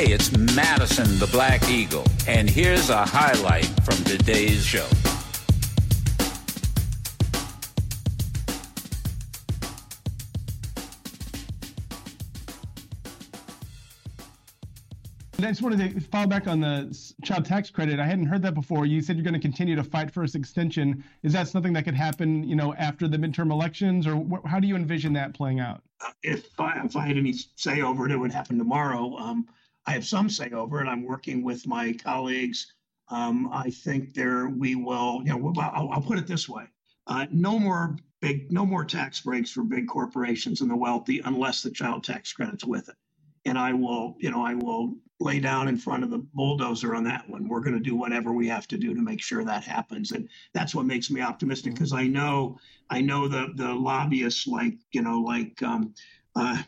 Hey, it's Madison the Black Eagle, and here's a highlight from today's show. I just wanted to follow back on the child tax credit. I hadn't heard that before. You said you're going to continue to fight for its extension. Is that something that could happen, you know, after the midterm elections, or wh- how do you envision that playing out? Uh, if I, if I had any say over it, it would happen tomorrow. Um, I have some say over it. I'm working with my colleagues. Um, I think there we will. You know, I'll, I'll put it this way: uh, no more big, no more tax breaks for big corporations and the wealthy unless the child tax credit's with it. And I will, you know, I will lay down in front of the bulldozer on that one. We're going to do whatever we have to do to make sure that happens, and that's what makes me optimistic because I know I know the the lobbyists like you know like um, uh,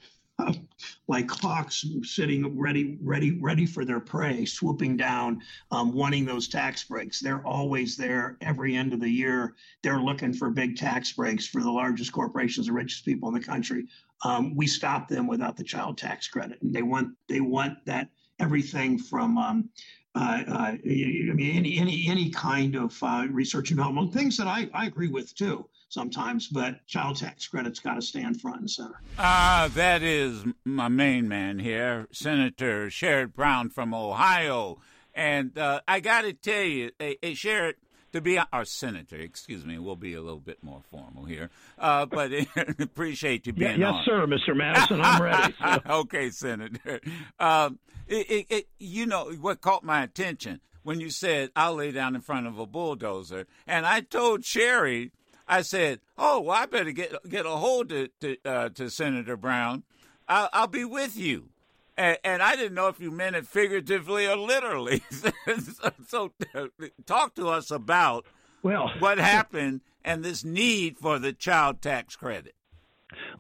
like hawks sitting ready ready ready for their prey, swooping down, um, wanting those tax breaks. They're always there every end of the year. They're looking for big tax breaks for the largest corporations, the richest people in the country. Um, we stop them without the child tax credit, and they want they want that everything from um, uh, uh, I mean, any any any kind of uh, research and development things that I, I agree with too sometimes, but child tax credits got to stand front and center. Ah, that is my main man here, Senator Sherrod Brown from Ohio, and uh, I got to tell you, hey, hey, Sherrod, to be our senator, excuse me, we'll be a little bit more formal here, uh, but appreciate you being yeah, yes, on. sir, Mr. Madison, I'm ready. So. okay, Senator. Um, it, it, it, you know what caught my attention when you said I'll lay down in front of a bulldozer, and I told Sherry, I said, "Oh, well, I better get get a hold to to, uh, to Senator Brown. I'll, I'll be with you." And, and, I didn't know if you meant it figuratively or literally. so, so uh, talk to us about well what happened and this need for the child tax credit.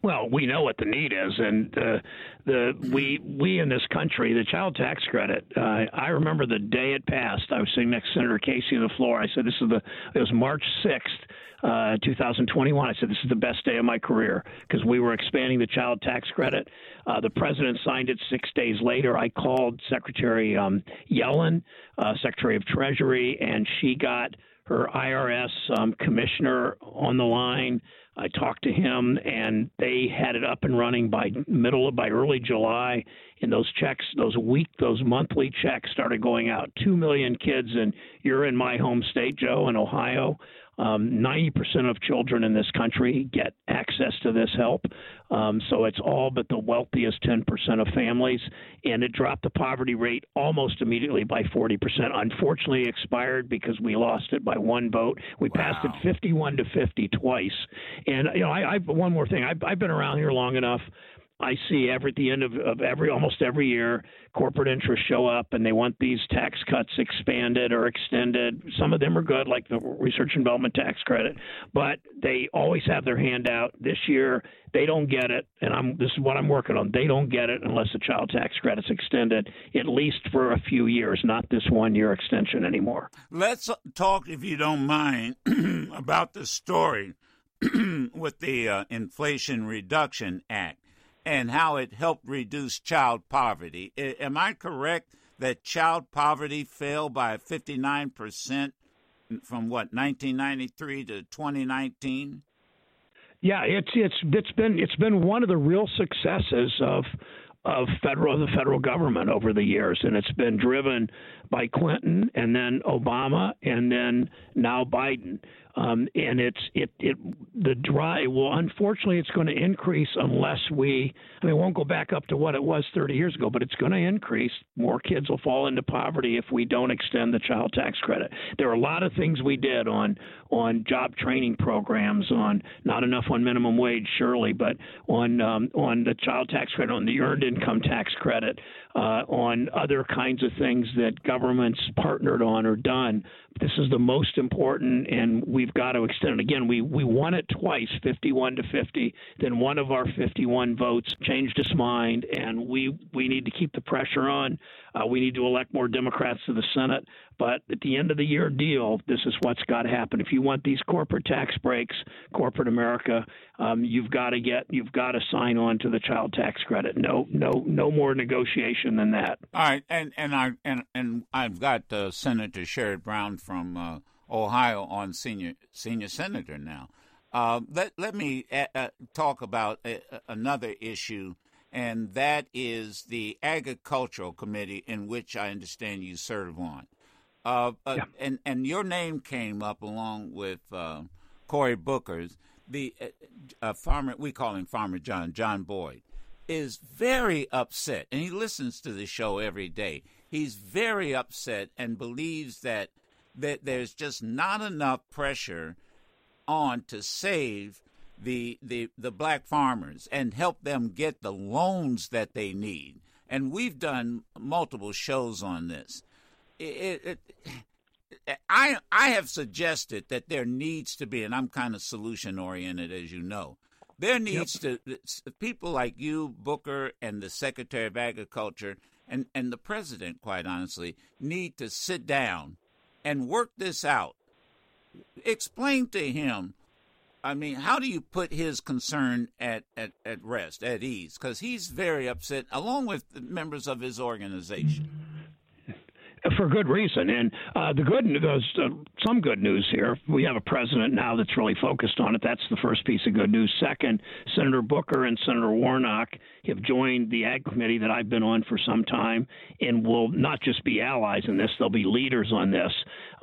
Well, we know what the need is, and uh, the we we in this country, the child tax credit. Uh, I remember the day it passed. I was sitting next to Senator Casey on the floor. I said, "This is the." It was March sixth. Uh, 2021. I said, This is the best day of my career because we were expanding the child tax credit. Uh, the president signed it six days later. I called Secretary um, Yellen, uh, Secretary of Treasury, and she got her IRS um, commissioner on the line. I talked to him, and they had it up and running by middle of by early July. And those checks, those week, those monthly checks started going out. Two million kids, and you're in my home state, Joe, in Ohio. Um, 90% of children in this country get access to this help. Um, so it's all but the wealthiest 10% of families. And it dropped the poverty rate almost immediately by 40%. Unfortunately, expired because we lost it by one vote. We wow. passed it 51 to 50 twice. And, you know, I, I one more thing. I've, I've been around here long enough. I see every at the end of, of every almost every year, corporate interests show up and they want these tax cuts expanded or extended. Some of them are good, like the research and development tax credit, but they always have their hand out. This year, they don't get it, and I'm this is what I'm working on. They don't get it unless the child tax credit's extended, at least for a few years, not this one year extension anymore. Let's talk, if you don't mind, about the story with the uh, Inflation Reduction Act and how it helped reduce child poverty. I, am I correct that child poverty fell by 59% from what 1993 to 2019? Yeah, it's it's it's been it's been one of the real successes of of federal the federal government over the years, and it's been driven by Clinton and then Obama and then now Biden. Um, and it's it it the dry well unfortunately it's going to increase unless we I mean it won't go back up to what it was 30 years ago but it's going to increase. More kids will fall into poverty if we don't extend the child tax credit. There are a lot of things we did on on job training programs on not enough on minimum wage surely but on um, on the child tax credit on the earned income tax credit uh, on other kinds of things that governments partnered on or done this is the most important and we we've got to extend it. Again, we, we won it twice, 51 to 50. Then one of our 51 votes changed its mind, and we, we need to keep the pressure on. Uh, we need to elect more Democrats to the Senate. But at the end of the year deal, this is what's got to happen. If you want these corporate tax breaks, corporate America, um, you've got to get you've got to sign on to the child tax credit. No, no, no more negotiation than that. All right, and and I and and I've got uh, Senator Sherrod Brown from uh, Ohio on senior senior senator now. Uh, let let me uh, uh, talk about another issue and that is the Agricultural Committee, in which I understand you serve on. Uh, uh, yeah. and and your name came up along with uh, Cory Booker's. The uh, uh, farmer, we call him Farmer John, John Boyd, is very upset, and he listens to the show every day. He's very upset and believes that that there's just not enough pressure on to save the, the, the black farmers and help them get the loans that they need. And we've done multiple shows on this. It, it, I, I have suggested that there needs to be, and I'm kind of solution oriented, as you know. There needs yep. to people like you, Booker, and the Secretary of Agriculture, and, and the president, quite honestly, need to sit down and work this out. Explain to him I mean, how do you put his concern at, at, at rest, at ease? Because he's very upset, along with members of his organization for good reason. And uh, the good news, uh, some good news here. We have a president now that's really focused on it. That's the first piece of good news. Second, Senator Booker and Senator Warnock have joined the Ag Committee that I've been on for some time, and will not just be allies in this; they'll be leaders on this.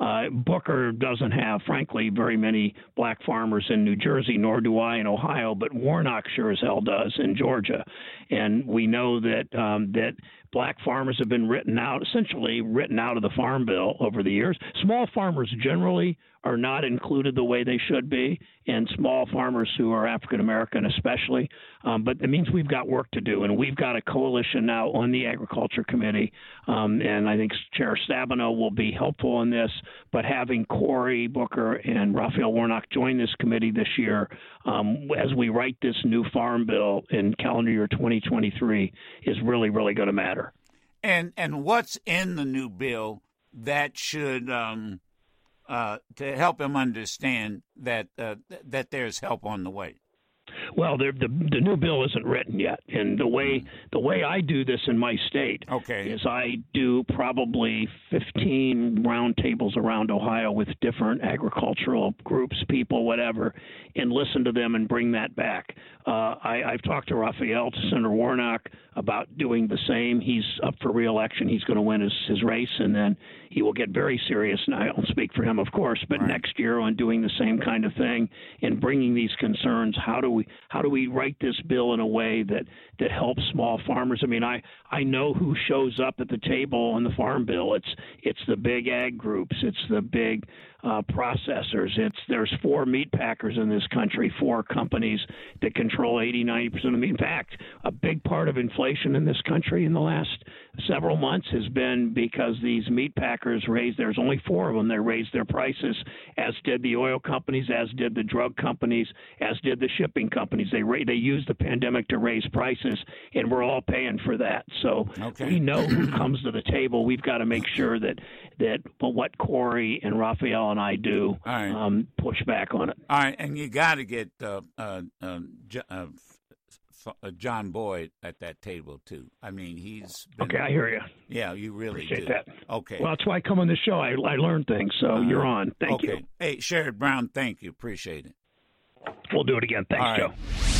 Uh, Booker doesn't have, frankly, very many black farmers in New Jersey, nor do I in Ohio, but Warnock sure as hell does in Georgia, and we know that um, that black farmers have been written out, essentially written out of the farm bill over the years. Small farmers generally are not included the way they should be, and small farmers who are African American especially. Um, but it means we've got work to do, and we've got a coalition now on the Agriculture Committee, um, and I think Chair Stabenow will be helpful in this. But having Cory Booker and Raphael Warnock join this committee this year, um, as we write this new farm bill in calendar year 2023, is really, really going to matter. And and what's in the new bill that should um, uh, to help him understand that uh, that there's help on the way. Well, the, the the new bill isn't written yet, and the way the way I do this in my state okay. is I do probably 15 roundtables around Ohio with different agricultural groups, people, whatever, and listen to them and bring that back. Uh, I, I've talked to Raphael, to Senator Warnock, about doing the same. He's up for reelection. He's going to win his, his race, and then he will get very serious. And I don't speak for him, of course, but right. next year on doing the same kind of thing and bringing these concerns. How do we how do we write this bill in a way that that helps small farmers? I mean, I I know who shows up at the table on the farm bill. It's it's the big ag groups. It's the big uh, processors. It's there's four meat packers in this country, four companies that control 80, 90 percent of meat. In fact, a big part of inflation in this country in the last several months has been because these meat packers raised. There's only four of them. They raised their prices, as did the oil companies, as did the drug companies, as did the shipping companies. They ra- they used the pandemic to raise prices, and we're all paying for that. So okay. we know who comes to the table. We've got to make sure that that what Cory and Raphael and I do right. um, push back on it. All right, and you got to get uh, uh, uh, uh, uh, John Boyd at that table too. I mean, he's been, okay. I hear you. Yeah, you really appreciate do. that. Okay. Well, that's why I come on the show. I I learn things. So uh, you're on. Thank okay. you. Hey, Sherrod Brown. Thank you. Appreciate it. We'll do it again. Thanks, right. Joe.